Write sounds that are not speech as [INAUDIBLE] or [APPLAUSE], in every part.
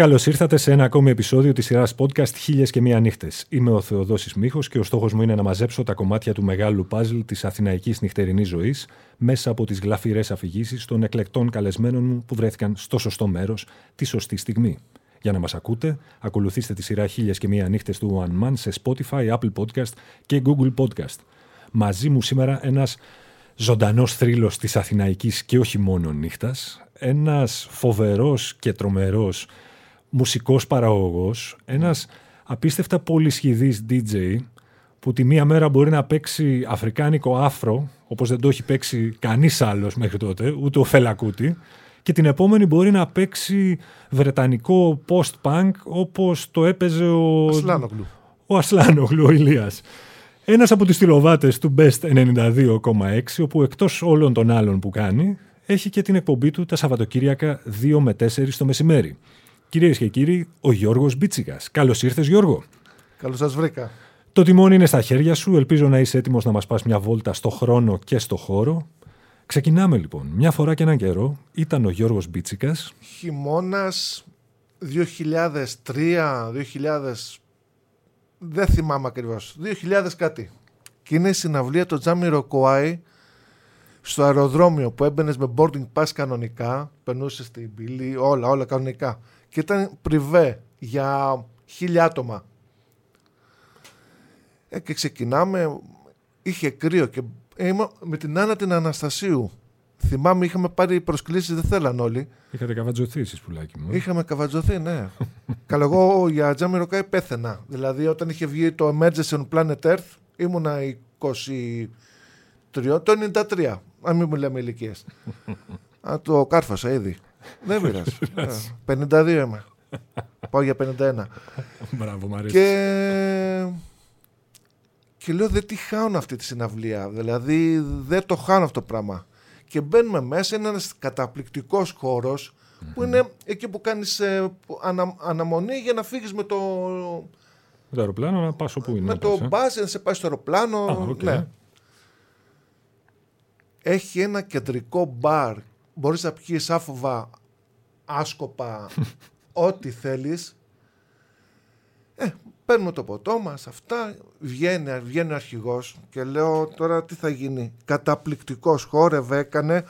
Καλώς ήρθατε σε ένα ακόμη επεισόδιο της σειράς podcast Χίλιες και Μία Νύχτες. Είμαι ο Θεοδόσης Μίχο και ο στόχος μου είναι να μαζέψω τα κομμάτια του μεγάλου παζλ της αθηναϊκής νυχτερινής ζωής μέσα από τις γλαφυρές αφηγήσεις των εκλεκτών καλεσμένων μου που βρέθηκαν στο σωστό μέρος τη σωστή στιγμή. Για να μας ακούτε, ακολουθήστε τη σειρά Χίλιες και Μία Νύχτες του One Man σε Spotify, Apple Podcast και Google Podcast. Μαζί μου σήμερα ένας ζωντανός θρύλος της αθηναϊκής και όχι μόνο νύχτας, ένας φοβερός και τρομερός μουσικός παραγωγός, ένας απίστευτα πολυσχηδής DJ που τη μία μέρα μπορεί να παίξει αφρικάνικο άφρο, όπως δεν το έχει παίξει κανείς άλλος μέχρι τότε, ούτε ο Φελακούτη, και την επόμενη μπορεί να παίξει βρετανικό post-punk όπως το έπαιζε ο... Ασλάνογλου. Ο Ασλάνογλου, ο Ηλίας. Ένας από τις τηλοβάτες του Best 92,6, όπου εκτός όλων των άλλων που κάνει, έχει και την εκπομπή του τα Σαββατοκύριακα 2 με 4 το μεσημέρι. Κυρίες και κύριοι, ο Γιώργος Μπίτσικας. Καλώς ήρθες, Γιώργο. Καλώς σας βρήκα. Το τιμόνι είναι στα χέρια σου. Ελπίζω να είσαι έτοιμος να μας πας μια βόλτα στο χρόνο και στο χώρο. Ξεκινάμε λοιπόν. Μια φορά και έναν καιρό ήταν ο Γιώργος Μπίτσικας. Χειμώνας 2003, 2000. Δεν θυμάμαι ακριβώς. 2000 κάτι. Και είναι η συναυλία το Τζάμι Ροκοάι στο αεροδρόμιο που έμπαινες με boarding pass κανονικά, περνούσες στην πύλη, όλα, όλα κανονικά. Και ήταν πριβέ για χίλια άτομα. Ε, και ξεκινάμε, είχε κρύο και με την Άννα την Αναστασίου. Θυμάμαι, είχαμε πάρει προσκλήσεις, δεν θέλαν όλοι. Είχατε καβατζωθεί εσείς, πουλάκι μου. Είχαμε καβατζωθεί, ναι. [LAUGHS] Καλά, εγώ για Τζάμι Ροκάι πέθαινα. Δηλαδή, όταν είχε βγει το Emergency on Planet Earth, ήμουνα 23, το 93. Αν μην μου λέμε ηλικίες. [LAUGHS] Α, το κάρφασα ήδη. Δεν πειράζει. [LAUGHS] 52 είμαι. Πάω για 51. Μπράβο, μου αρέσει. Και... και λέω δεν τη χάνω αυτή τη συναυλία. Δηλαδή δεν το χάνω αυτό το πράγμα. Και μπαίνουμε μέσα, είναι ένας καταπληκτικός χώρος που είναι εκεί που κάνεις ε, ανα, αναμονή για να φύγεις με το... Με το αεροπλάνο να πας όπου είναι. Με το μπάζ, να σε πάει στο αεροπλάνο. Α, okay. ναι έχει ένα κεντρικό μπαρ. Μπορείς να πιεις άφοβα, άσκοπα, [LAUGHS] ό,τι θέλεις. Ε, παίρνουμε το ποτό μας, αυτά, βγαίνει, βγαίνει ο αρχηγός και λέω τώρα τι θα γίνει. Καταπληκτικός χόρευε, έκανε,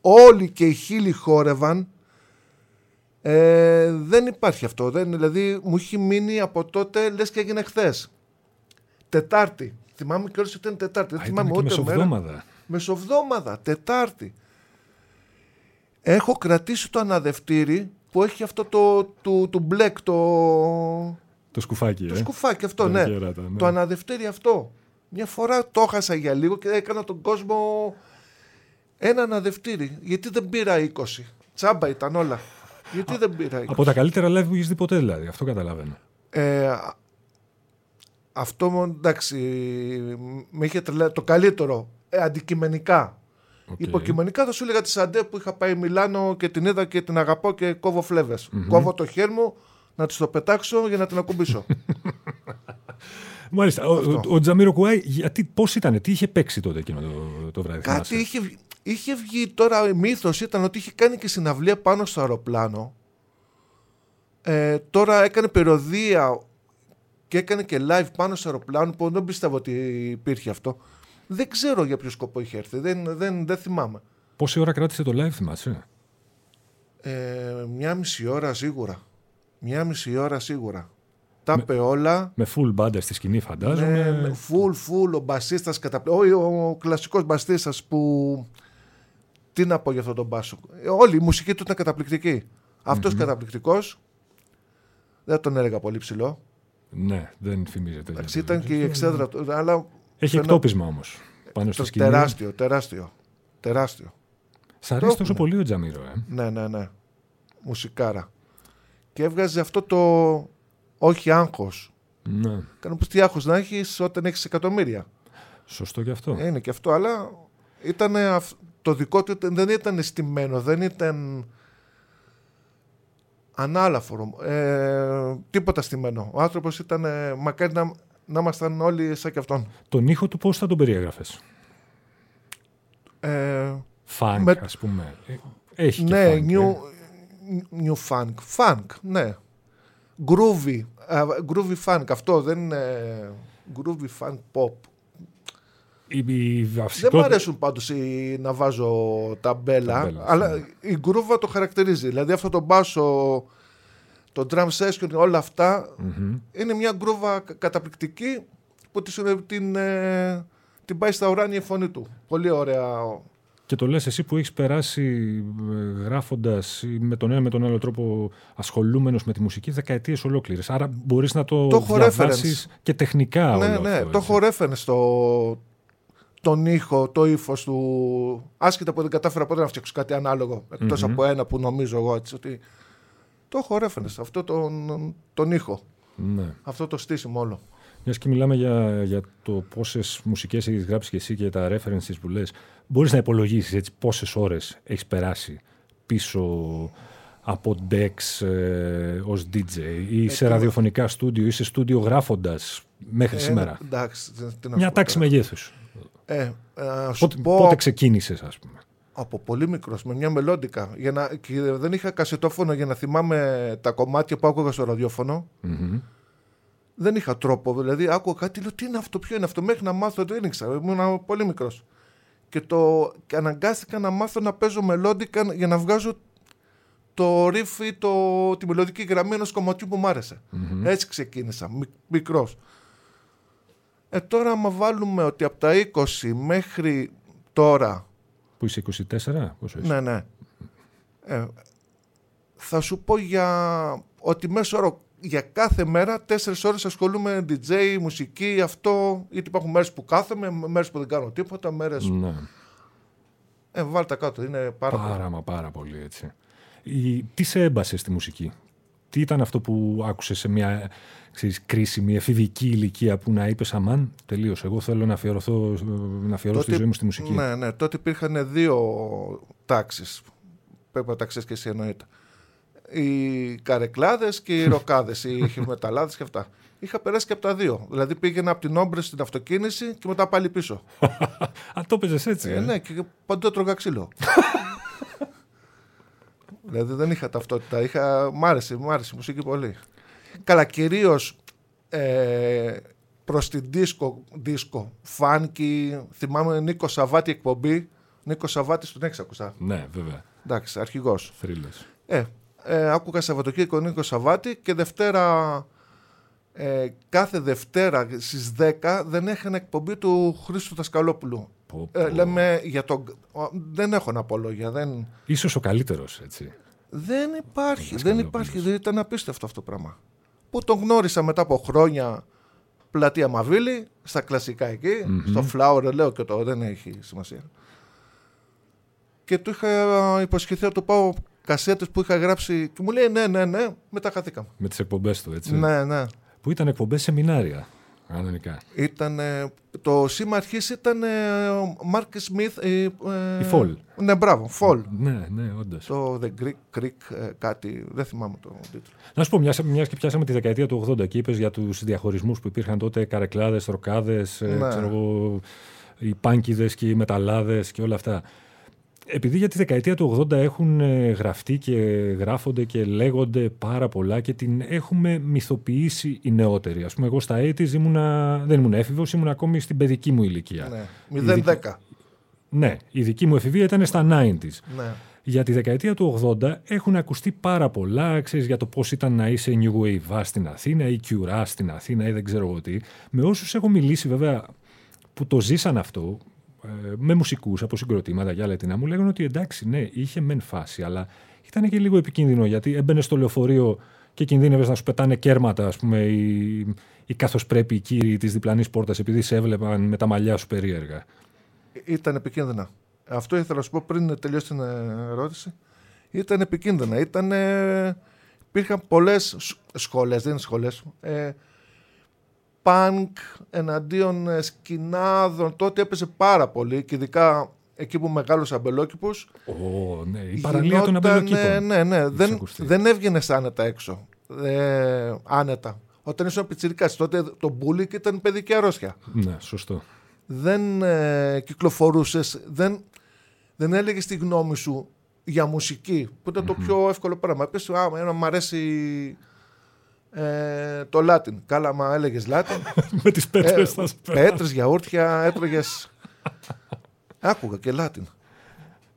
όλοι και οι χίλιοι χόρευαν. Ε, δεν υπάρχει αυτό, δεν, δηλαδή μου έχει μείνει από τότε λες και έγινε χθες. Τετάρτη. Θυμάμαι και όλες ότι ήταν Τετάρτη. δεν θυμάμαι ούτε μέρα. Μεσοβδόμαδα, Τετάρτη. Έχω κρατήσει το αναδευτήρι που έχει αυτό το, το, το μπλεκ, το... Το σκουφάκι, Το ε; σκουφάκι αυτό, ναι. ναι. Το αναδευτήρι αυτό. Μια φορά το έχασα για λίγο και έκανα τον κόσμο ένα αναδευτήρι. Γιατί δεν πήρα 20. Τσάμπα ήταν όλα. Γιατί δεν πήρα 20. Από τα καλύτερα live που έχεις δει ποτέ δηλαδή. Αυτό καταλαβαίνω. Ε, αυτό εντάξει, με είχε τρελα... το καλύτερο ε, αντικειμενικά. Okay. Υποκειμενικά θα σου έλεγα τη Σαντέ που είχα πάει Μιλάνο και την είδα και την αγαπώ και κόβω φλέβες. Mm-hmm. Κόβω το χέρι μου να της το πετάξω για να την ακουμπήσω. [LAUGHS] Μάλιστα. Ο, ο, ο Τζαμίρο Κουάι, γιατί, πώς ήταν, τι είχε παίξει τότε εκείνο το, το βράδυ. Κάτι είχε, είχε βγει τώρα, μύθος ήταν ότι είχε κάνει και συναυλία πάνω στο αεροπλάνο. Ε, τώρα έκανε περιοδία και έκανε και live πάνω στο αεροπλάνο που δεν πιστεύω ότι υπήρχε αυτό. Δεν ξέρω για ποιο σκοπό είχε έρθει. Δεν, δεν, δεν θυμάμαι. Πόση ώρα κράτησε το live, θυμάσαι; Ε, μια μισή ώρα σίγουρα. Μια μισή ώρα σίγουρα. Τα είπε όλα. Με full band στη σκηνή, φαντάζομαι. Με, full, full. Ο μπασίστας καταπληκτικό. Ο, ο κλασικός μπασίστας που. Τι να πω για αυτόν τον μπάσο; Όλη η μουσική του ήταν καταπληκτική. Αυτός mm-hmm. καταπληκτικός. Δεν τον έλεγα πολύ ψηλό. Ναι, δεν θυμίζεται. Εντάξει, ήταν και η εξέδρα του. Αλλά έχει εκτόπισμα όμως. Πάνω στη σκηνή. Τεράστιο, τεράστιο. τεράστιο. Σ' αρέσει τόσο πολύ ο Τζαμίρο, ε. Ναι, ναι, ναι. Μουσικάρα. Και έβγαζε αυτό το όχι άγχος. Ναι. Κάνω πως τι άγχος να έχεις όταν έχεις εκατομμύρια. Σωστό και αυτό. Είναι και αυτό, αλλά ήταν το δικό του δεν ήταν στημένο, δεν ήταν ανάλαφρο. Ε, τίποτα στημένο. Ο άνθρωπος ήταν μακάρι να, να ήμασταν όλοι σαν και αυτόν. Τον ήχο του πώς θα τον περιέγραφες; Ε, funk, με... ας πούμε. Ε, έχει ναι, και funk, new, ε. new funk. Funk, ναι. groovy, ε, groovy funk. Αυτό δεν είναι groovy funk pop. Η, η Δεν βασικό- μου αρέσουν πάντως οι- να βάζω ταμπέλα, Ταμπέλα, αλλά ναι. η γκρούβα το χαρακτηρίζει. Δηλαδή αυτό το μπάσο, το drum session, όλα αυτά Μμμ. είναι μια γκρούβα κα- καταπληκτική που της- την, ε, την πάει στα ουράνια η φωνή του. Πολύ ωραία. Και το λες εσύ που έχεις περάσει ε, γράφοντας ή με τον ένα με τον άλλο τρόπο ασχολούμενος με τη μουσική δεκαετίες ολόκληρες. Άρα μπορείς να το, Το έχω διαβάσεις και τεχνικά ναι, όλο ναι, αυτό, το έτσι. έχω ρέφερε στο τον ήχο, το ύφος του. Άσχετα που δεν κατάφερα ποτέ να φτιάξω κάτι ανάλογο. εκτός Μμμ. από ένα που νομίζω εγώ έτσι ότι. Το έχω ρέφερε αυτό τον, τον ήχο. Ναι. Αυτό το στήσιμο όλο. Μιας και μιλάμε για, για το πόσες μουσικές έχεις γράψει και εσύ και τα references που λες, μπορείς να υπολογίσεις πόσες ώρες έχεις περάσει πίσω από Dex ε, ως DJ ή σε τι- ραδιοφωνικά στούντιο ή σε στούντιο γράφοντας μέχρι Ε, σήμερα; εντάξει, τι να σου Μια πω τάξη τώρα. μεγέθους. Ε, ε, να σου Πότε, πω πότε ξεκίνησες ας πούμε; Από πολύ μικρός, με μια μελόντικα. Για να, και δεν είχα κασετόφωνο για να θυμάμαι τα κομμάτια που άκουγα στο ραδιόφωνο. Μμμ. Δεν είχα τρόπο. Δηλαδή, άκουγα κάτι, λέω τι είναι αυτό, ποιο είναι αυτό; Μέχρι να μάθω, δεν ήξερα. Ήμουν πολύ μικρός. Και, το, και αναγκάστηκα να μάθω να παίζω μελόντικα για να βγάζω το ρίφι, το, τη μελωδική γραμμή ενός κομματιού που μου άρεσε. Μμμ. Έτσι ξεκίνησα, μι, μικρός. Ε, τώρα, άμα βάλουμε ότι από τα 20 μέχρι τώρα Που είσαι 24, πόσο είσαι; ναι, ναι. Ε, θα σου πω για ότι μέσω όρο για κάθε μέρα τέσσερις ώρες ασχολούμαι DJ, μουσική, αυτό. Γιατί υπάρχουν μέρες που κάθομαι, μέρες που δεν κάνω τίποτα, μέρες... Ναι. Ε, βάλτε τα κάτω, είναι πάρα, πολύ. Πάρα μα πάρα πολύ έτσι. Η, τι σε έμπασε στη μουσική; Τι ήταν αυτό που άκουσες σε μια ξέρεις, κρίσιμη εφηβική ηλικία που να είπες αμάν, τελείωσε. Εγώ θέλω να αφιερωθώ, να αφιερώσω τη ζωή μου στη μουσική. Ναι, ναι, τότε υπήρχαν δύο τάξεις. Πρέπει να τα ξέρεις και εσύ εννοείται. Οι καρεκλάδες και οι [LAUGHS] ροκάδες, οι χειρμεταλλάδες και αυτά. Είχα περάσει και από τα δύο. Δηλαδή πήγαινα από την όμπρες στην αυτοκίνηση και μετά πάλι πίσω. [LAUGHS] Α, το έπαιζες έτσι. Ε, ε; ναι, και παντού έτρωγα ξύλο. [LAUGHS] δηλαδή δεν είχα ταυτότητα. Είχα... Μ' άρεσε, μ' άρεσε η μουσική πολύ. Καλά, κυρίως ε, προς την δίσκο, δίσκο, φάνκι. Θυμάμαι Νίκο Σαββάτη εκπομπή. Νίκο Σαββάτης τον έχεις ακουστά. Ναι, βέβαια. Εντάξει, αρχηγός. Θρύλες. Ε, ε, άκουγα Σαββατοκύριακο Νίκο Σαββάτη και Δευτέρα. Ε, κάθε Δευτέρα στις 10 δεν έχανε εκπομπή του Χρήστου Δασκαλόπουλου. Πω, Ε, πω. λέμε για τον. ο, Δεν έχω να πω λόγια. Δεν, Ίσως ο καλύτερος, έτσι. Δεν υπάρχει. Δεν Δασκαλόπουλος. υπάρχει. Δεν ήταν απίστευτο αυτό το πράγμα. Που τον γνώρισα μετά από χρόνια πλατεία Μαβίλη, στα κλασικά εκεί, Μμμ. στο Flower, λέω και το δεν έχει σημασία. Και του είχα υποσχεθεί να του πάω κασέτες που είχα γράψει και μου λέει ναι, ναι, ναι, μετά χαθήκαμε. Με τις εκπομπές του, έτσι. Ναι, ναι. Που ήταν εκπομπές σεμινάρια, κανονικά. Ήταν, ε, το σήμα αρχής ήταν ε, ο Μάρκ Σμιθ. Ε, ε, Η Fall. Ναι, μπράβο, Fall. Ναι, ναι, όντως. Το The Greek Creek ε, κάτι, δεν θυμάμαι το τίτλο. Να σου πω, μιας, μιας και πιάσαμε τη δεκαετία του 80 και είπες για τους διαχωρισμούς που υπήρχαν τότε, καρεκλάδες, ροκάδες, ε, Ναι. ξέρω εγώ, οι πάνκιδες και οι μεταλλάδες και όλα αυτά. Επειδή για τη δεκαετία του 80 έχουν ε, γραφτεί και γράφονται και λέγονται πάρα πολλά και την έχουμε μυθοποιήσει οι νεότεροι. Ας πούμε, εγώ στα 80's ήμουνα, δεν ήμουν έφηβος, ήμουν ακόμη στην παιδική μου ηλικία. Ναι. Η 0-10. Ναι, η δική μου εφηβεία ήταν στα 90s. Ναι. Για τη δεκαετία του 80 έχουν ακουστεί πάρα πολλά, ξέρεις, για το πώς ήταν να είσαι New Wave στην Αθήνα ή Cura στην Αθήνα ή δεν ξέρω εγώ τι. Με όσους έχω μιλήσει βέβαια που το ζήσαν αυτό, ε, με μουσικούς από συγκροτήματα και άλλα τι να μου λέγανε ότι εντάξει, ναι, είχε μεν φάση, αλλά ήταν και λίγο επικίνδυνο γιατί έμπαινε στο λεωφορείο και κινδύνευες να σου πετάνε κέρματα, ας πούμε, οι, οι καθώς πρέπει οι κύριοι της διπλανής πόρτας επειδή σε έβλεπαν με τα μαλλιά σου περίεργα. Ήταν επικίνδυνα. Αυτό ήθελα να σου πω πριν τελειώσει την ε, ερώτηση. Ήταν επικίνδυνα. Ήταν, ε, υπήρχαν πολλές σ- σχολές, δεν είναι σχολές, ε, πανκ εναντίον ε, σκηνάδων. Τότε έπαιζε πάρα πολύ και ειδικά εκεί που μεγάλωσε αμπελόκηπος. Ω, ναι, η παραλία των γινόταν, αμπελοκήπων. Ναι, ναι, δεν, ακουστεί. δεν έβγαινε άνετα έξω. Ε, άνετα. Όταν ήσουν πιτσιρικάς, τότε το μπουλίκ ήταν παιδική αρρώστια. Ναι, σωστό. δεν ε, κυκλοφορούσες, δεν, δεν έλεγες τη γνώμη σου για μουσική, που ήταν το πιο εύκολο πράγμα. Πες, α, εμένα μου αρέσει Ε, το Latin. Κάλαμα έλεγες Latin. [LAUGHS] Με τις πέτρες Ε, θα σε περάσει. Πέτρες, γιαούρτια, έτρωγες. Άκουγα και Latin.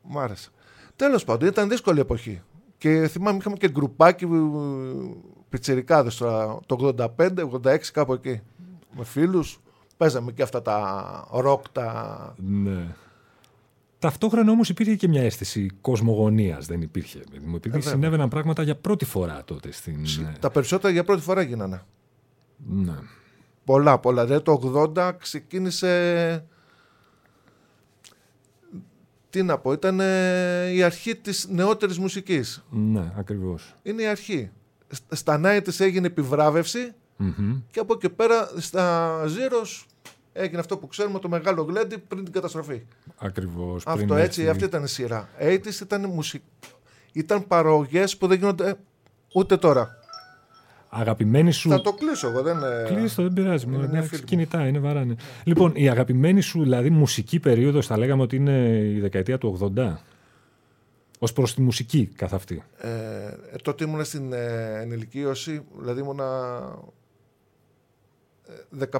Μ' άρεσε. Τέλος πάντων, ήταν δύσκολη εποχή. Και θυμάμαι, είχαμε και γκρουπάκι ε, πιτσιρικάδες τώρα, το 85-86 κάπου εκεί. Με φίλους. Παίζαμε και αυτά τα ροκ, τα... Ναι. Ταυτόχρονα όμως υπήρχε και μια αίσθηση κοσμογονίας. Δεν υπήρχε. Μου επειδή βέβαια. συνέβαιναν πράγματα για πρώτη φορά τότε στην. ε, Τα περισσότερα για πρώτη φορά γίνανε. Ναι. Πολλά, πολλά. Δηλαδή το 80 ξεκίνησε... Τι να πω, ήταν ε, η αρχή της νεότερης μουσικής. Ναι, ακριβώς. Είναι η αρχή. Στα- Στα 90's έγινε επιβράβευση και από εκεί πέρα στα Zeros έγινε αυτό που ξέρουμε το μεγάλο γλέντι πριν την καταστροφή. Ακριβώς. Αυτό έτσι, αυτή ήταν η σειρά. 80's ήταν μουσική. Ήταν παραγωγές που δεν γίνονται ούτε τώρα. Αγαπημένη σου. Θα το κλείσω εγώ, δεν ε, Κλείστο, δεν πειράζει. είναι μου, μια εντάξει, φίλη μου. κινητά είναι, βαράνε. Λοιπόν, η αγαπημένη σου δηλαδή μουσική περίοδος, θα λέγαμε ότι είναι η δεκαετία του 80. Ω προς τη μουσική καθ' αυτή. Ε, ε, τότε ήμουνα στην ε, ενηλικίωση, δηλαδή ήμουνα ε,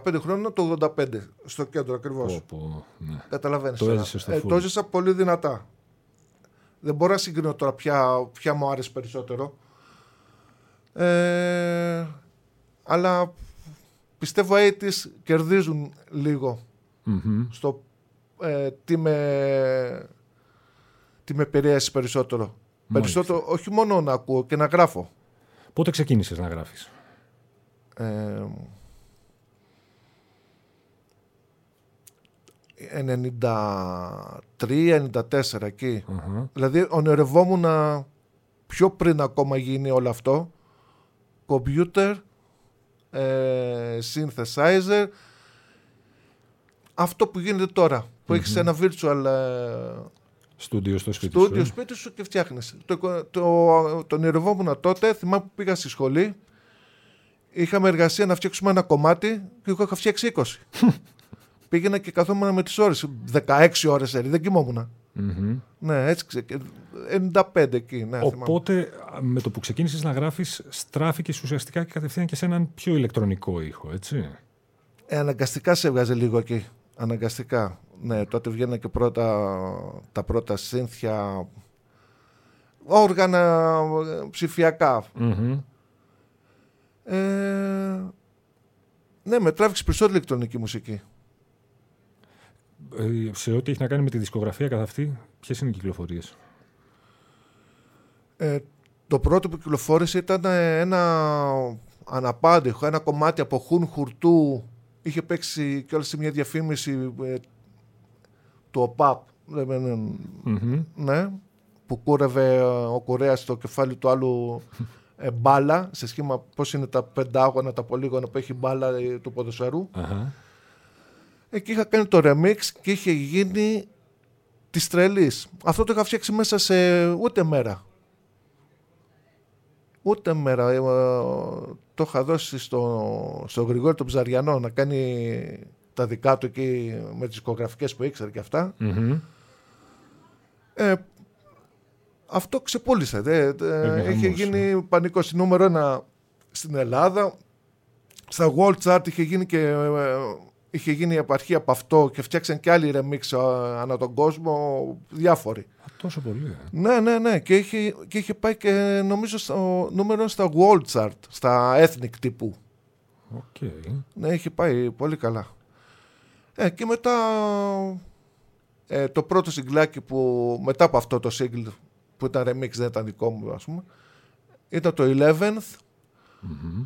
15 χρόνια το 85, στο κέντρο ακριβώς. Πω, πω, ναι. Καταλαβαίνεις Το τώρα. έζησες στο ε, full. το έζησα πολύ δυνατά. Δεν μπορώ να συγκρίνω τώρα ποια, ποια μου άρεσε περισσότερο. Ε, αλλά πιστεύω 80's κερδίζουν λίγο Μμμ. στο ε, τι με, τι με επηρέασε περισσότερο. Μάλιστα. Περισσότερο όχι μόνο να ακούω και να γράφω. Πότε ξεκίνησες να γράφεις; Ε, 93-94 εκεί. Δηλαδή ονειρευόμουν να πιο πριν ακόμα γίνει όλο αυτό. Computer, ε, synthesizer. Αυτό που γίνεται τώρα. Που έχεις ένα virtual ε, Στούντιο στο σπίτι στούντιο σου. σπίτι σου και φτιάχνεις. Το, το, το, το ονειρευόμουν τότε. Θυμάμαι που πήγα στη σχολή. Είχαμε εργασία να φτιάξουμε ένα κομμάτι και εγώ είχα φτιάξει 20. [LAUGHS] Πήγαινα και καθόμουν με τις ώρες. 16 ώρες έρη, δεν κοιμόμουν. Μμμ. Ναι, έτσι ξεκι... 95 εκεί. Ναι, θυμάμαι. Οπότε με το που ξεκίνησες να γράφεις στράφηκες ουσιαστικά και κατευθείαν και σε έναν πιο ηλεκτρονικό ήχο, έτσι. Ε, αναγκαστικά σε έβγαζε λίγο εκεί. Αναγκαστικά. Ναι, τότε βγαίνανε και πρώτα τα πρώτα σύνθια όργανα ε, ψηφιακά. Μμμ. Ε, ναι, με τράβηξε περισσότερη ηλεκτρονική μουσική. Ε, σε ό,τι έχει να κάνει με τη δισκογραφία καθ' αυτή, ποιες είναι οι κυκλοφορίες; Ε, το πρώτο που κυκλοφόρησε ήταν ε, ένα αναπάντηχο, ένα κομμάτι από Χουν Χουρτού. Είχε παίξει και σε μια διαφήμιση ε, του ΟΠΑΠ. Ε, ε, ε, Μμμ. ναι, που κούρευε ε, ο Κορέας στο κεφάλι του άλλου ε, μπάλα, σε σχήμα πώς είναι τα πεντάγωνα, τα πολύγωνα που έχει μπάλα ε, του ποδοσφαίρου. Αχα. Εκεί είχα κάνει το remix και είχε γίνει της τρελής. Αυτό το είχα φτιάξει μέσα σε ούτε μέρα. Ούτε μέρα. Ε, το είχα δώσει στο, στο Γρηγόρη τον Ψαριανό να κάνει τα δικά του εκεί με τις δισκογραφικές που ήξερε και αυτά. Μμμ. Ε, αυτό ξεπούλησε. Δε, δε, Έγινε είχε χαμός, γίνει πανικό στη νούμερο ένα στην Ελλάδα. Στα World Chart είχε γίνει και ε, είχε γίνει η επαρχία από αυτό και φτιάξαν και άλλοι remix ε, ανά τον κόσμο, διάφοροι. Α, τόσο πολύ. ε. Ναι, ναι, ναι. Και είχε, και είχε πάει και νομίζω στο νούμερο στα World Chart, στα Ethnic τύπου. Οκ. Ναι, είχε πάει πολύ καλά. Ε, και μετά ε, το πρώτο single-άκι που μετά από αυτό το single που ήταν remix δεν ήταν δικό μου ας πούμε ήταν το 11th Μμμ.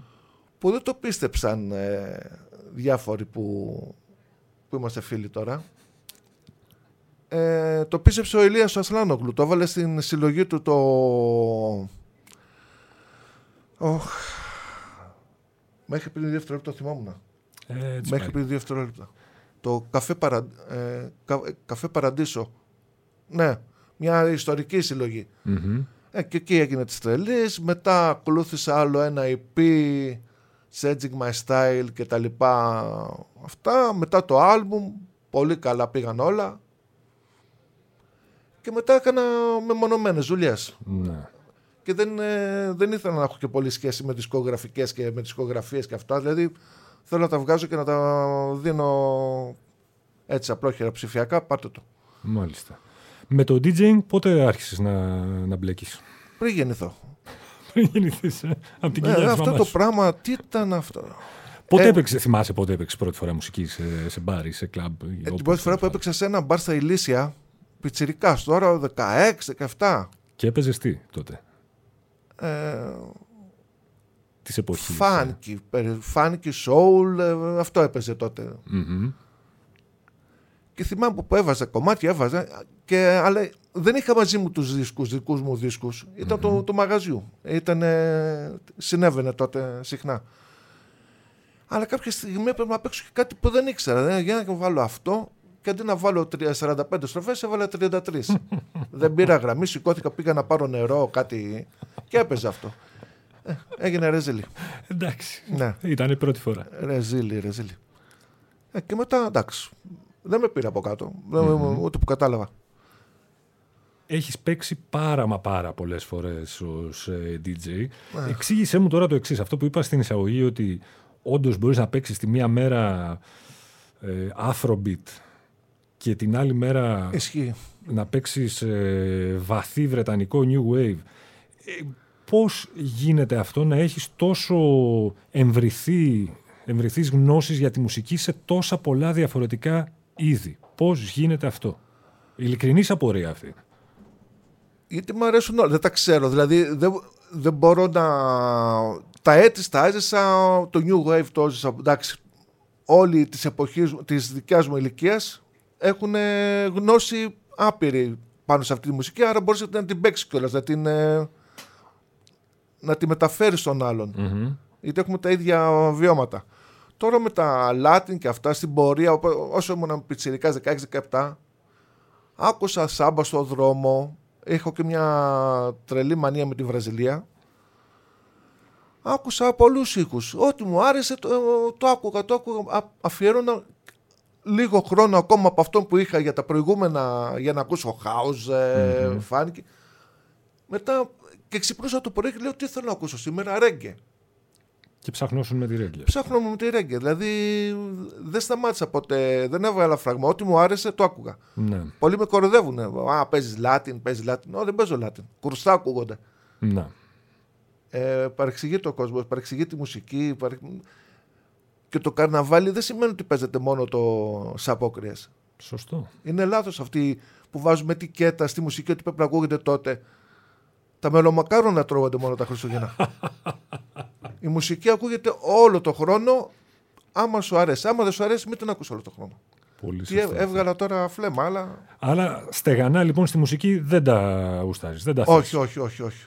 που δεν το πίστεψαν ε, διάφοροι που, που είμαστε φίλοι τώρα. Ε, το πίστεψε ο Ηλίας ο Ασλάνογλου. Το έβαλε στην συλλογή του το... Οχ. Μέχρι πριν δύο δευτερόλεπτα θυμόμουν. Ε, έτσι Μέχρι πάει. πριν δύο δευτερόλεπτα. Το καφέ, παρα... ε, κα- ε, καφέ Παραντήσο. Ναι, μια ιστορική συλλογή. Μμμ. Ε, και εκεί έγινε της τρελής. Μετά ακολούθησε άλλο ένα EP, Sedging My Style και τα λοιπά. Αυτά. Μετά το άλμπουμ. Πολύ καλά πήγαν όλα. Και μετά έκανα μεμονωμένες δουλειές. Ναι. και δεν, ε, δεν ήθελα να έχω και πολύ σχέση με δισκογραφικές και με δισκογραφίες και αυτά. Δηλαδή θέλω να τα βγάζω και να τα δίνω έτσι απλόχερα ψηφιακά, πάρτε το. Μάλιστα. Με το DJing πότε άρχισες να, να μπλέκεις; Πριν γεννηθώ. Πριν γεννηθείς, ε, από την Ναι, κοιλιά της αυτό μαμάς το σου. πράγμα, τι ήταν αυτό; Πότε Ε, έπαιξε, θυμάσαι πότε έπαιξε πρώτη φορά μουσική σε, σε μπάρ ή σε κλαμπ. ή Ε, όπου την πρώτη φορά που τέλος έπαιξα σε ένα μπαρ στα Ηλίσια, πιτσιρικάς, τώρα 16-17. πάντων. Και έπαιζες τι τότε, Ε, της εποχής. Φάνκι, φάνκι, soul, ε, αυτό έπαιζε τότε. Και θυμάμαι που έβαζα κομμάτια, έβαζα, και, αλλά δεν είχα μαζί μου τους δίσκους, δικούς μου δίσκους. Ήταν το, το μαγαζιού. Ήταν, συνέβαινε τότε συχνά. Αλλά κάποια στιγμή έπρεπε να παίξω και κάτι που δεν ήξερα. Δεν, για να βάλω αυτό και αντί να βάλω 3 45 στροφές έβαλα 33. [LAUGHS] δεν πήρα γραμμή, σηκώθηκα, πήγα να πάρω νερό, κάτι και έπαιζε αυτό. Ε, έγινε ρεζίλι. Εντάξει. Ναι. Ήταν η πρώτη φορά. Ρεζίλι, ρεζίλι. Ε, και μετά εντάξει. Δεν με πήρε από κάτω. Δεν- Ούτε που κατάλαβα. Έχεις παίξει πάρα μα πάρα πολλές φορές ως ε, DJ. Εξήγησέ μου τώρα το εξής. Αυτό που είπα στην εισαγωγή ότι όντως μπορείς να παίξεις τη μία μέρα ε, Afrobeat και την άλλη μέρα Ισχύει. να παίξεις ε, βαθύ βρετανικό New Wave. Ε, πώς γίνεται αυτό να έχεις τόσο εμβριθεί, εμβριθείς γνώσεις για τη μουσική σε τόσα πολλά διαφορετικά είδη; Πώς γίνεται αυτό; Ειλικρινής απορία αυτή. Γιατί μου αρέσουν όλα. Δεν τα ξέρω. Δηλαδή δεν, δεν μπορώ να. Τα έτη τα έζησα. Το New Wave το έζησα. Εντάξει. Όλοι της εποχής της δικιάς μου ηλικίας έχουν ε, γνώση άπειρη πάνω σε αυτή τη μουσική. Άρα μπορείς να την παίξεις κιόλας. Να την. ε, να τη μεταφέρεις στον άλλον. Γιατί έχουμε τα ίδια βιώματα. Τώρα με τα Latin και αυτά στην πορεία, οπό- όσο ήμουν πιτσιρικάς 16-17, άκουσα σάμπα στο δρόμο, έχω και μια τρελή μανία με τη Βραζιλία. Άκουσα πολλούς ήχους. Ό,τι μου άρεσε το, το άκουγα, το άκουγα. Α- Αφιέρωνα λίγο χρόνο ακόμα από αυτό που είχα για τα προηγούμενα για να ακούσω house, ε, φάνηκε. Μετά και ξυπνούσα το πρωί και λέω τι θέλω να ακούσω σήμερα, ρέγγε. Και ψαχνώσουν με τη ρέγγια. Ψάχνω με τη ρέγγε. Δηλαδή δεν σταμάτησα ποτέ, δεν έβγαλα φράγμα. Ό,τι μου άρεσε το άκουγα. Ναι. Πολλοί με κοροϊδεύουν. Α, παίζεις Latin, παίζεις Latin. Όχι, δεν παίζω Latin. Κουρστά ακούγονται. Να. Ε, παρεξηγεί το κόσμος, παρεξηγεί τη μουσική. παρε- Και το καρναβάλι δεν σημαίνει ότι παίζεται μόνο το σαπόκριε. Σωστό. Είναι λάθος αυτοί που βάζουν ετικέτα στη μουσική ότι πρέπει να ακούγεται τότε. Τα μελομακάρονα τρώγονται μόνο τα Χριστούγεννα. [LAUGHS] Η μουσική ακούγεται όλο το χρόνο. Άμα σου αρέσει. Άμα δεν σου αρέσει, μην την ακούς όλο το χρόνο. Πολύ Τι σωστό. έ- έβγαλα τώρα φλέμα, αλλά. Αλλά στεγανά λοιπόν στη μουσική δεν τα γουστάρεις, δεν τα θες. όχι, όχι, όχι, όχι.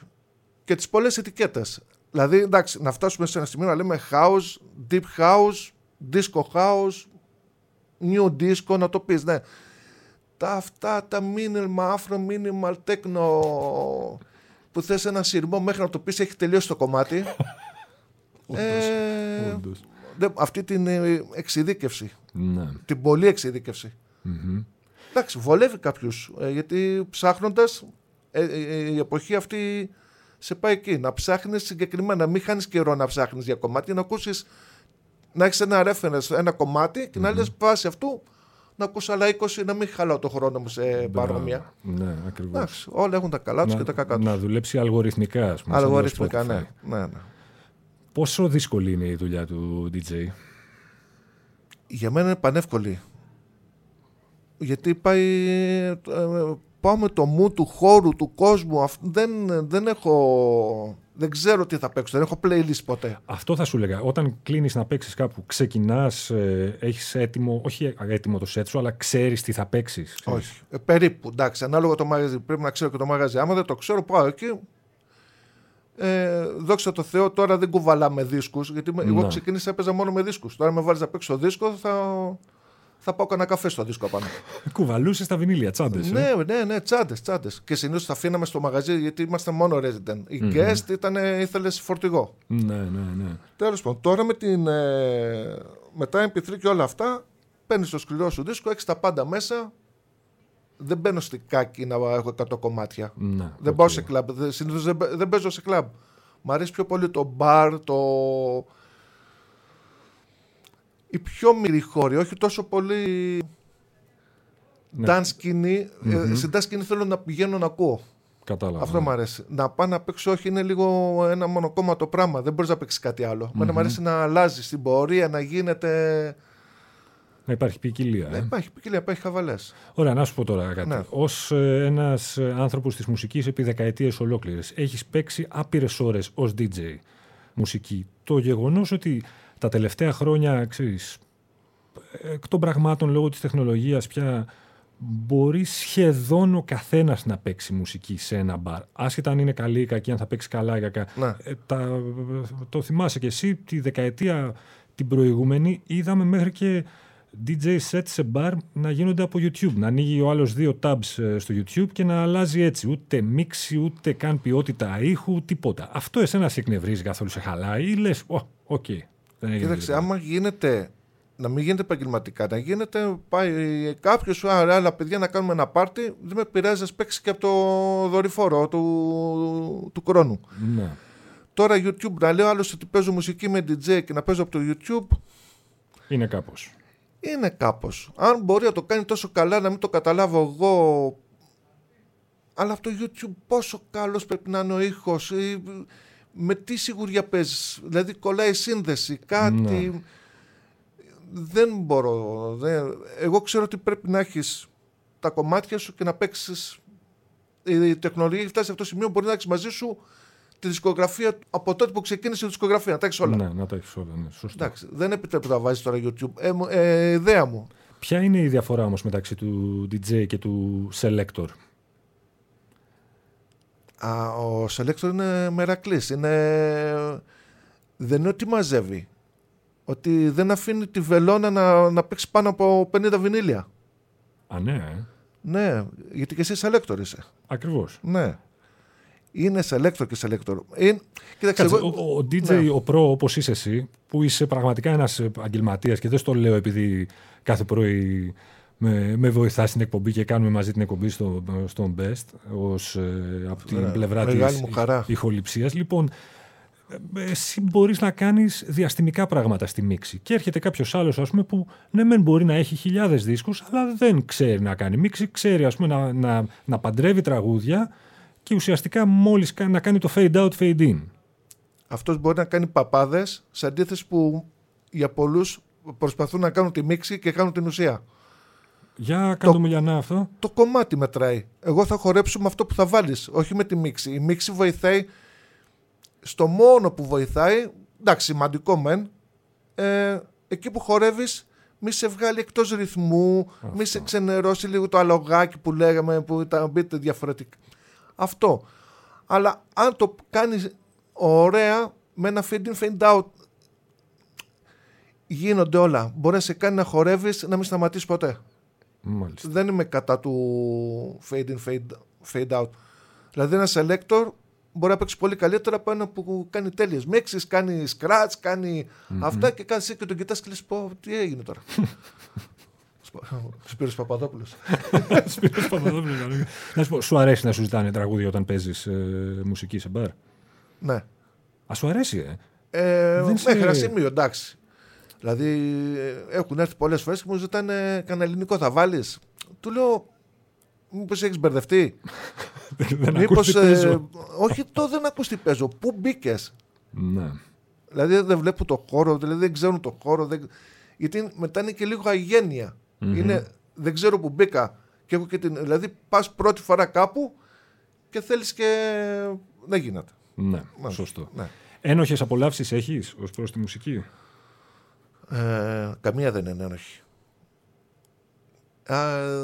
Και τις πολλές ετικέτες. Δηλαδή, εντάξει, να φτάσουμε σε ένα σημείο να λέμε house, deep house, disco house, new disco, να το πεις, ναι. Τα αυτά, τα minimal, afro minimal, techno, που θες ένα σειρμό μέχρι να το πεις έχει τελειώσει το κομμάτι. Ε, Όντως. δεν- αυτή την ε, εξειδίκευση, Ναι. την πολλή εξειδίκευση. Μμμ. Εντάξει, βολεύει κάποιου. γιατί ψάχνοντας, η εποχή αυτή σε πάει εκεί. Να ψάχνεις συγκεκριμένα. Μην χάνεις καιρό να ψάχνεις για κομμάτι, να ακούσεις. Να έχεις ένα reference, ένα κομμάτι και να λες βάσει αυτού να ακούσει άλλα 20, να μην χαλάω το χρόνο μου σε παρόμοια. Μπράβο. Ναι, ακριβώς. Εντάξει, όλα έχουν τα καλά τους και τα κακά τους. να δουλέψει αλγοριθμικά, ας πούμε. σαν το Αλγοριθμικά, Spotify. ναι. ναι, ναι. Πόσο δύσκολη είναι η δουλειά του DJ. Για μένα είναι πανεύκολη. Γιατί πάει. ε, πάω με το μου του χώρου, του κόσμου. αυ- Δεν, δεν έχω. Δεν ξέρω τι θα παίξω. Δεν έχω playlist ποτέ. Αυτό θα σου έλεγα. Όταν κλείνεις να παίξεις κάπου, ξεκινάς, ε, έχεις έτοιμο, όχι έτοιμο το set σου, αλλά ξέρεις τι θα παίξεις. Όχι. Ε, περίπου. Εντάξει, ανάλογα το μαγαζί. Πρέπει να ξέρω και το μαγαζί. Άμα δεν το ξέρω, πάω εκεί. Ε, δόξα τω Θεώ, τώρα δεν κουβαλάμε δίσκους Γιατί με- εγώ Ναι. ξεκίνησα, έπαιζα μόνο με δίσκους Τώρα με βάλεις να παίξω δίσκο, θα, θα πάω κανένα καφέ στο δίσκο απάνω. [LAUGHS] Κουβαλούσες τα βινίλια, τσάντες. Ναι, ναι, ναι, τσάντες, τσάντες. Και συνήθως τα αφήναμε στο μαγαζί γιατί είμαστε μόνο resident. Οι guest ήταν, ήθελες φορτηγό. ναι, ναι. ναι. Τέλος πάντων, τώρα με, την, ε, με τα MP3 και όλα αυτά, παίρνεις το σκληρό σου δίσκο, έχεις τα πάντα μέσα. Δεν μπαίνω στη κάκη να έχω 100 κομμάτια. Ναι, Δεν οκ. πάω σε κλαμπ. Δεν- Συνήθως δεν, παι- δεν παίζω σε κλαμπ. Μ' αρέσει πιο πολύ το μπαρ, το. Η πιο μυρή χώρη, όχι τόσο πολύ Ναι. dance σκηνή. Ε, σε dance σκηνή θέλω να πηγαίνω να ακούω. Κατάλαβα. Αυτό μου αρέσει. Να πάω να παίξω, όχι είναι λίγο ένα μονοκόμματο πράγμα. Δεν μπορείς να παίξεις κάτι άλλο. Εμένα Μου αρέσει να αλλάζεις στην πορεία, να γίνεται. Να υπάρχει ποικιλία. Να Ε. υπάρχει ποικιλία, υπάρχει χαβαλές. Ωραία, να σου πω τώρα κάτι. Ναι. Ω ένας άνθρωπος της μουσικής επί δεκαετίες ολόκληρε, έχεις παίξει άπειρες ώρες ως DJ μουσική. Το γεγονός ότι τα τελευταία χρόνια, ξέρεις, εκ των πραγμάτων λόγω της τεχνολογίας πια μπορεί σχεδόν ο καθένας να παίξει μουσική σε ένα μπαρ. Άσχετα αν είναι καλή ή κακή, αν θα παίξει καλά ή κακά. Ναι. Ε, τα, το θυμάσαι και εσύ, τη δεκαετία την προηγούμενη είδαμε μέχρι και DJ set σε bar να γίνονται από YouTube. Να ανοίγει ο άλλος δύο tabs ε, στο YouTube και να αλλάζει έτσι. Ούτε μίξη, ούτε καν ποιότητα ήχου, τίποτα. Αυτό εσένα σε εκνευρίζει καθόλου, σε χαλάει ή λες, «Ω, οκ, δεν έγινε Κοίταξε, τίποτα». άμα γίνεται να μην γίνεται επαγγελματικά, να γίνεται πάει κάποιος, άλλα παιδιά να κάνουμε ένα πάρτι, δεν με πειράζει να παίξει και από το δορυφόρο του, του χρόνου. Ναι. Τώρα YouTube να λέω άλλο ότι παίζω μουσική με DJ και να παίζω από το YouTube Είναι κάπως. Είναι κάπως. Αν μπορεί να το κάνει τόσο καλά να μην το καταλάβω εγώ αλλά από το YouTube πόσο καλός πρέπει να είναι ο ήχος ή με τι σιγουριά παίζεις δηλαδή κολλάει σύνδεση κάτι Ναι. δεν μπορώ δεν... εγώ ξέρω ότι πρέπει να έχεις τα κομμάτια σου και να παίξεις η τεχνολογία έχει φτάσει σε αυτό το σημείο μπορεί να έχεις μαζί σου τη δισκογραφία από τότε που ξεκίνησε η δισκογραφία να τα έχεις όλα Ναι, να τα έχεις όλα. Ναι, σωστό. Εντάξει, δεν επιτρέπει να βάζεις τώρα YouTube ε, μου- ε, ιδέα μου Ποια είναι η διαφορά όμως μεταξύ του DJ και του selector; Α, ο Selector είναι μερακλής. Είναι... Δεν είναι ότι μαζεύει. Ότι δεν αφήνει τη βελόνα να, να παίξει πάνω από 50 βινίλια. Α, ναι, ε. Ναι, γιατί και εσύ Selector είσαι. ακριβώς. Ναι. Είναι Selector και Selector. Είναι... Κοίταξε, Κάτσε, εγώ... ο, ο DJ, Ναι. ο προ όπως είσαι εσύ, που είσαι πραγματικά ένας επαγγελματία και δεν στο λέω επειδή κάθε πρωί με, με βοηθάς στην εκπομπή και κάνουμε μαζί την εκπομπή στο, στον Best ως, ε, από την Ωραία. πλευρά Μεγάλη της μου χαρά. ηχοληψίας. Λοιπόν, ε, εσύ μπορείς να κάνεις διαστημικά πράγματα στη μίξη. Και έρχεται κάποιος άλλος, ας πούμε, που ναι μεν μπορεί να έχει χιλιάδες δίσκους, αλλά δεν ξέρει να κάνει μίξη, ξέρει ας πούμε να, να, να παντρεύει τραγούδια και ουσιαστικά μόλις κα- να κάνει το fade out, fade in. αυτός μπορεί να κάνει παπάδες σε αντίθεση που για πολλούς προσπαθούν να κάνουν τη μίξη και κάνουν την ουσία. Για κάντο μου Λιανά αυτό. το κομμάτι μετράει. Εγώ θα χορέψω με αυτό που θα βάλεις, όχι με τη μίξη. Η μίξη βοηθάει στο μόνο που βοηθάει, εντάξει σημαντικό μεν, ε, εκεί που χορεύεις μη σε βγάλει εκτός ρυθμού, μη σε ξενερώσει λίγο το αλογάκι που λέγαμε που ήταν μπείτε διαφορετικά. Αυτό. Αλλά αν το κάνεις ωραία με ένα fade in, fade out γίνονται όλα. Μπορείς να σε κάνει να χορεύεις να μην σταματήσεις ποτέ Μάλιστα. δεν είμαι κατά του fade in, fade, fade out. Δηλαδή ένα selector μπορεί να παίξει πολύ καλύτερα από ένα που κάνει τέλειες μίξει, κάνει scratch, κάνει αυτά και κάνει και τον κοιτάς και λες πω τι έγινε τώρα. [LAUGHS] Σπύρος Παπαδόπουλος. Σπύρος [LAUGHS] Παπαδόπουλος, καλό. να σου πω, σου αρέσει να σου ζητάνε τραγούδια όταν παίζεις ε, μουσική σε μπαρ; ναι. Α, σου αρέσει, ε; Ε, Δεν σε- Μέχρι ένα σημείο, εντάξει. Δηλαδή ε, έχουν έρθει πολλές φορές και μου ζητάνε κανένα ελληνικό θα βάλεις; Του λέω, μήπως έχεις μπερδευτεί; [LAUGHS] δεν ακούς Μήπως, τι ε, παίζω. όχι το δεν ακούς τι παίζω. Πού μπήκες; Ναι. Δηλαδή δεν βλέπουν το χώρο, δηλαδή δεν ξέρουν το χώρο. Δεν... Γιατί μετά είναι και λίγο αγένεια. Είναι, δεν ξέρω που μπήκα. Και έχω και την... Δηλαδή πας πρώτη φορά κάπου και θέλεις και δεν γίνεται. Ναι, Μάλιστα. σωστό. Ναι. Ένοχες απολαύσεις έχεις ως προς τη μουσική; Ε, καμία δεν είναι ένοχη. Α,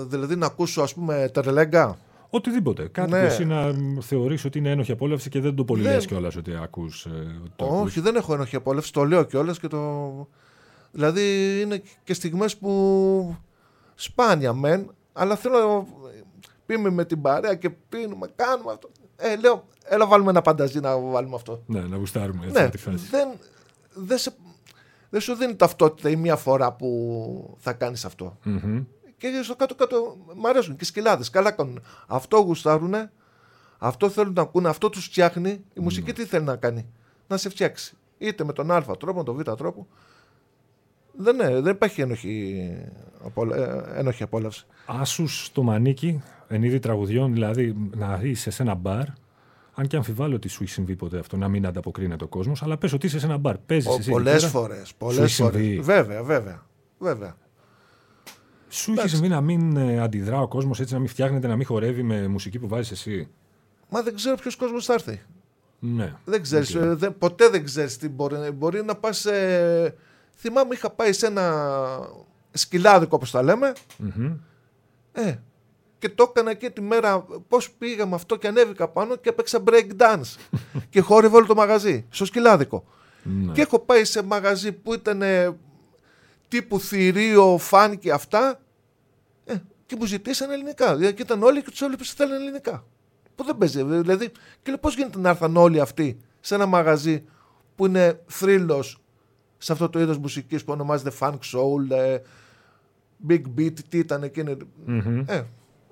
δηλαδή να ακούσω ας πούμε τερλέγκα. Οτιδήποτε. Κάτι Ναι. που εσύ να μ, θεωρείς ότι είναι ένοχη απόλαυση και δεν το πολύ Δεν- λες κιόλας ότι ακούς. ε, ότι το ακούς. Όχι, δεν έχω ένοχη απόλαυση, το λέω κιόλας και το... Δηλαδή είναι και στιγμές που σπάνια μεν, αλλά θέλω να πίνουμε με την παρέα και πίνουμε, κάνουμε αυτό. Ε, λέω, έλα βάλουμε ένα πανταζή να βάλουμε αυτό. Ναι, να γουστάρουμε έτσι ναι, τη φάση. δεν, δεν, σε, δεν σου δίνει ταυτότητα η μία φορά που θα κάνεις αυτό. Μμμ. Και στο κάτω-κάτω μ' αρέσουν και οι σκυλάδες. Καλά κάνουν. Αυτό γουστάρουν, αυτό θέλουν να ακούνε, αυτό τους φτιάχνει. Η μουσική τι θέλει να κάνει, Να σε φτιάξει. Είτε με τον Α τρόπο, με τον Β τρόπο. Δεν, ναι, δεν υπάρχει ένοχη, ε, ένοχη απόλαυση. Άσους στο μανίκι, εν είδη τραγουδιών, δηλαδή να είσαι σε ένα μπαρ, αν και αμφιβάλλω ότι σου έχει συμβεί ποτέ αυτό, να μην ανταποκρίνεται ο κόσμος, αλλά πες ότι είσαι σε ένα μπαρ. Παίζεις εσύ. Πολλές φορές. Πολλές φορές. Βέβαια, βέβαια. βέβαια. Σου έχει συμβεί να μην ε, αντιδρά ο κόσμος έτσι, να μην φτιάχνεται, να μην χορεύει με μουσική που βάζεις εσύ; Μα δεν ξέρω ποιος κόσμος θα έρθει. Ναι. Δεν ξέρεις, ε, ποτέ δεν ξέρεις τι μπορεί. Μπορεί να πας. Ε, θυμάμαι, είχα πάει σε ένα σκυλάδικο, όπως τα λέμε. Mm-hmm. Ε, και το έκανα εκεί τη μέρα. Πώς πήγα με αυτό και ανέβηκα πάνω και έπαιξα break dance. [LAUGHS] και χόρευε όλο το μαγαζί, στο σκυλάδικο. Ναι. Και έχω πάει σε μαγαζί που ήταν τύπου θηρίο, φαν και αυτά. Ε, και μου ζητήσαν ελληνικά. Δηλαδή, και ήταν όλοι και τους έβλεπε θέλουν ελληνικά. Που δεν παίζει. Δηλαδή, και λέω πώς γίνεται να έρθαν όλοι αυτοί σε ένα μαγαζί που είναι θρύλος σε αυτό το είδος μουσικής που ονομάζεται funk soul, ε, big beat, τι ήταν εκείνη. Mm-hmm. Ε,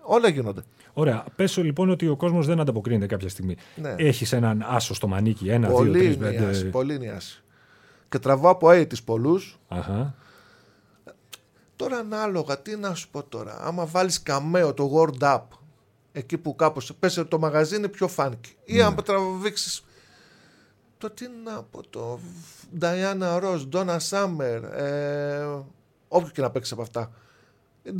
όλα γίνονται. Ωραία. Πέσω λοιπόν ότι ο κόσμος δεν ανταποκρίνεται κάποια στιγμή. Ναι. Έχεις έναν άσο στο μανίκι, ένα, πολύ δύο, τρει, πέντε. Πολύ νοιάση. Και τραβάω από AIDS πολλούς. Τώρα ανάλογα, τι να σου πω τώρα. Άμα βάλεις καμέο το Word Up, εκεί που κάπως πέσει το μαγαζί είναι πιο funky. Ή ναι. αν τραβήξεις. Το τι να πω, το Diana Ross, Donna Summer, ε, όποιο και να παίξει από αυτά.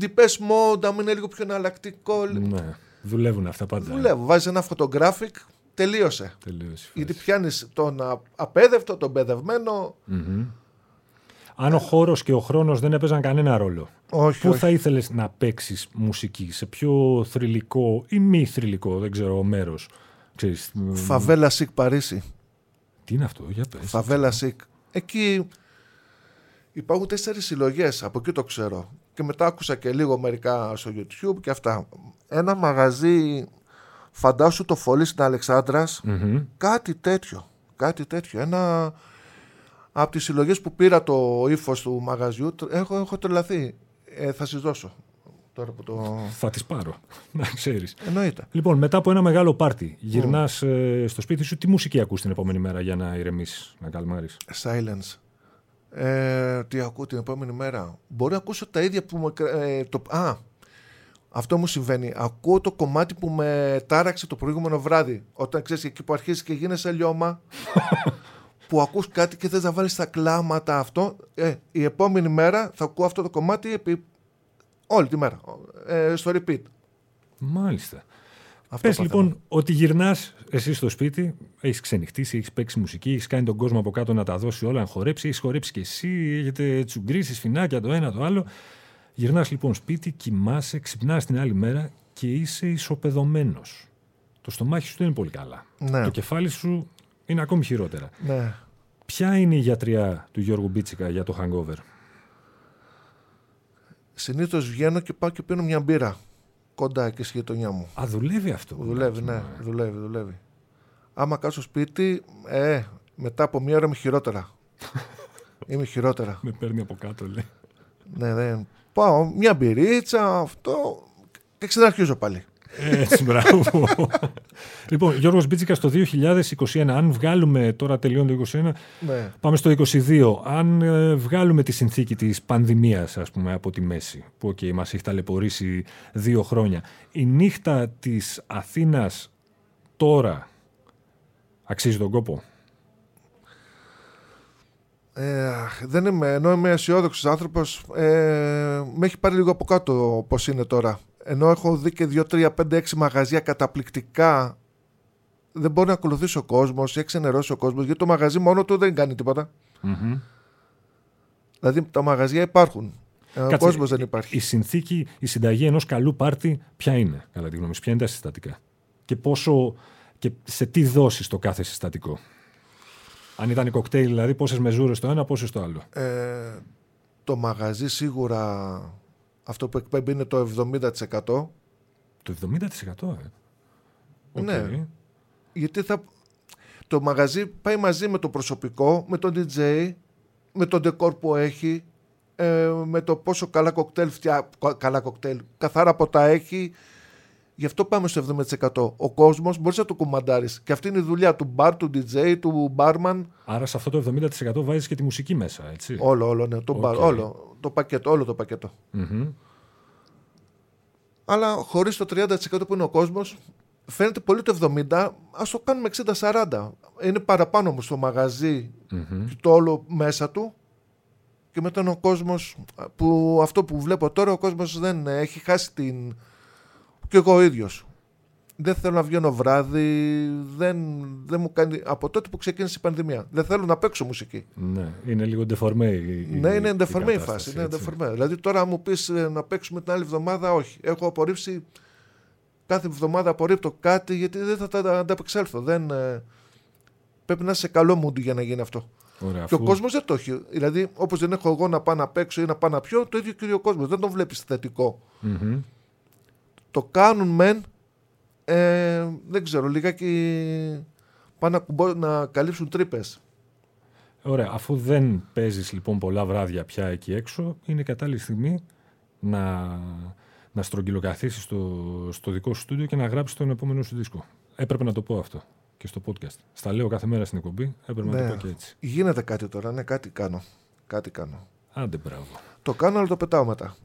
Deepest Mode, αν είναι λίγο πιο εναλλακτικό. Ναι, δουλεύουν αυτά πάντα. Δουλεύουν. Βάζεις ένα photographic, τελείωσε. τελείωσε Γιατί πιάνεις τον απέδευτο, τον παιδευμένο. Mm-hmm. Αν ο χώρος και ο χρόνος δεν έπαιζαν κανένα ρόλο, όχι, πού θα ήθελες να παίξεις μουσική, σε πιο θρηλυκό ή μη θρηλυκό, δεν ξέρω, μέρος. Favela Chic Παρίσι. Τι είναι αυτό, για πες. Favela Chic. Εκεί υπάρχουν τέσσερις συλλογές, από εκεί το ξέρω. Και μετά άκουσα και λίγο μερικά στο YouTube και αυτά. Ένα μαγαζί, φαντάσου το φωλή στην Αλεξάνδρας κάτι τέτοιο. Κάτι τέτοιο. Ένα από τις συλλογές που πήρα το ύφος του μαγαζιού, έχω, έχω τρελαθεί. Ε, θα σας δώσω. Τώρα που το... Θα τις πάρω, [LAUGHS] να ξέρεις. Εννοείται. Λοιπόν, μετά από ένα μεγάλο πάρτι, γυρνάς ε, στο σπίτι σου, τι μουσική ακούς την επόμενη μέρα για να ηρεμήσεις, να καλμάρεις; Silence. Ε, τι ακούω την επόμενη μέρα; Μπορεί να ακούσω τα ίδια που μου. Ε, το, α, αυτό μου συμβαίνει. Ακούω το κομμάτι που με τάραξε το προηγούμενο βράδυ. Όταν ξέρεις εκεί που αρχίζει και γίνεσαι λιώμα. [LAUGHS] που ακούς κάτι και θες να βάλεις τα κλάματα αυτό, ε, η επόμενη μέρα θα ακούω αυτό το κομμάτι επί... όλη τη μέρα, ε, στο repeat. Μάλιστα. Αυτό Πες λοιπόν ότι γυρνάς εσύ στο σπίτι, έχεις ξενυχτήσει, έχεις παίξει μουσική, έχεις κάνει τον κόσμο από κάτω να τα δώσει όλα, να χορέψει, έχεις χορέψει και εσύ, έχετε τσουγκρίσει, φινάκια το ένα το άλλο. Γυρνάς λοιπόν σπίτι, κοιμάσαι, ξυπνάς την άλλη μέρα και είσαι ισοπεδωμένος. Το στομάχι σου δεν είναι πολύ καλά. Ναι. Το κεφάλι σου είναι ακόμη χειρότερα. Ναι. Ποια είναι η γιατριά του Γιώργου Μπίτσικα για το hangover; Συνήθως βγαίνω και πάω και πίνω μια μπύρα κοντά και στη γειτονιά μου. Α, δουλεύει αυτό. Δουλεύει, ναι, δουλεύει, δουλεύει. Άμα κάτσω σπίτι, ε, μετά από μία ώρα είμαι χειρότερα. [LAUGHS] είμαι χειρότερα. Με παίρνει από κάτω, λέει. ναι, ναι. Πάω μια μπυρίτσα, αυτό και ξαναρχίζω πάλι. Έτσι, μπράβο. λοιπόν, Γιώργος Μπίτσικα το 2021, αν βγάλουμε, τώρα τελειώνει το 2021, ναι. πάμε στο 2022, αν ε, βγάλουμε τη συνθήκη της πανδημίας, ας πούμε, από τη μέση, που okay, μας έχει ταλαιπωρήσει δύο χρόνια, η νύχτα της Αθήνας τώρα αξίζει τον κόπο; Ε, δεν είμαι, ενώ είμαι αισιόδοξος άνθρωπος, ε, με έχει πάρει λίγο από κάτω πώς είναι τώρα ενώ έχω δει και 2, 3, 5, 6 μαγαζιά καταπληκτικά, δεν μπορεί να ακολουθήσει ο κόσμος ή ξενερώσει ο κόσμος, γιατί το μαγαζί μόνο του δεν κάνει τίποτα. Mm-hmm. Δηλαδή τα μαγαζιά υπάρχουν. Ο κόσμος δεν υπάρχει. Η συνθήκη, η συνταγή ενός καλού πάρτι, ποια είναι, κατά τη γνώμη σου, ποια είναι τα συστατικά; Και, πόσο, και σε τι δώσεις το κάθε συστατικό; Αν ήταν κοκτέιλ, δηλαδή, πόσες μεζούρες το ένα, πόσες το άλλο; Ε, το μαγαζί σίγουρα αυτό που εκπέμπει είναι το 70%. Το 70% ε. Ναι. Γιατί θα... το μαγαζί πάει μαζί με το προσωπικό, με τον DJ, με το ντεκόρ που έχει. ε, με το πόσο καλά κοκτέιλ, φτιά, καλά κοκτέιλ καθαρά ποτά έχει. Γι' αυτό πάμε στο 70%. Ο κόσμος μπορείς να το κουμαντάρεις. Και αυτή είναι η δουλειά του μπαρ, του DJ, του μπάρμαν. Άρα σε αυτό το 70% βάζεις και τη μουσική μέσα, έτσι. Όλο, όλο, ναι. Το, Οκ. μπαρ, όλο, το πακέτο, όλο το πακέτο. Μμμ. Αλλά χωρίς το 30% που είναι ο κόσμος, φαίνεται πολύ το 70%. Α το κάνουμε 60-40. Είναι παραπάνω όμως το μαγαζί Μμμ. και το όλο μέσα του. Και μετά είναι ο κόσμος που αυτό που βλέπω τώρα, ο κόσμος δεν έχει χάσει την. και εγώ ο ίδιος. Δεν θέλω να βγαίνω βράδυ. Δεν, δεν μου κάνει. Από τότε που ξεκίνησε η πανδημία. Δεν θέλω να παίξω μουσική. Ναι, είναι λίγο ντεφορμέ η, η- ναι, είναι εντεφορμέ η κατάσταση, φάση. Είναι έτσι. εντεφορμέ. Δηλαδή τώρα, αν μου πεις να παίξουμε την άλλη εβδομάδα, όχι. Έχω απορρίψει. Κάθε εβδομάδα απορρίπτω κάτι γιατί δεν θα τα ανταπεξέλθω. Δεν, ε, πρέπει να είσαι σε καλό mood για να γίνει αυτό. Ωραία, Και ο αφού- κόσμος δεν το έχει. Δηλαδή, όπως δεν έχω εγώ να πάω να παίξω ή να πάω να πιω, το ίδιο και ο κόσμος. Δεν τον βλέπεις θετικό. Μμμ. Το κάνουν μεν. Ε, δεν ξέρω, λιγάκι πάνε να, κουμπώ, να καλύψουν τρύπες. Ωραία, αφού δεν παίζεις λοιπόν πολλά βράδια πια εκεί έξω, είναι κατάλληλη στιγμή να, να στρογγυλοκαθίσεις στο, στο δικό σου στούντιο και να γράψεις τον επόμενο σου δίσκο. Έπρεπε να το πω αυτό και στο podcast. Στα λέω κάθε μέρα στην εκπομπή, έπρεπε να Ναι. το πω και έτσι. Γίνεται κάτι τώρα, ναι, κάτι κάνω. Κάτι κάνω. Άντε, μπράβο. Το κάνω, αλλά το πετάω μετά.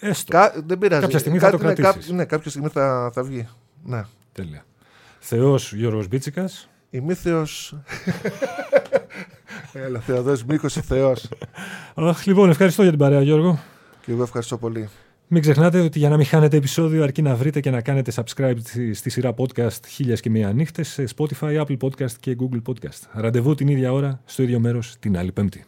Έστω. Κα, δεν πειράζει. Κάποια στιγμή θα το ναι, κρατήσεις. ναι, κάποια στιγμή θα, θα βγει. Ναι. Τέλεια. Θεός Γιώργος Μπίτσικας. Ημίθεος... [LAUGHS] Έλα, Θεοδός Μίκος, Θεός. Αχ, λοιπόν, ευχαριστώ για την παρέα, Γιώργο. Και εγώ ευχαριστώ πολύ. Μην ξεχνάτε ότι για να μην χάνετε επεισόδιο αρκεί να βρείτε και να κάνετε subscribe στη, στη σειρά podcast χίλιας και μία νύχτες σε Spotify, Apple Podcast και Google Podcast. Ραντεβού την ίδια ώρα, στο ίδιο μέρος, την άλλη πέμπτη.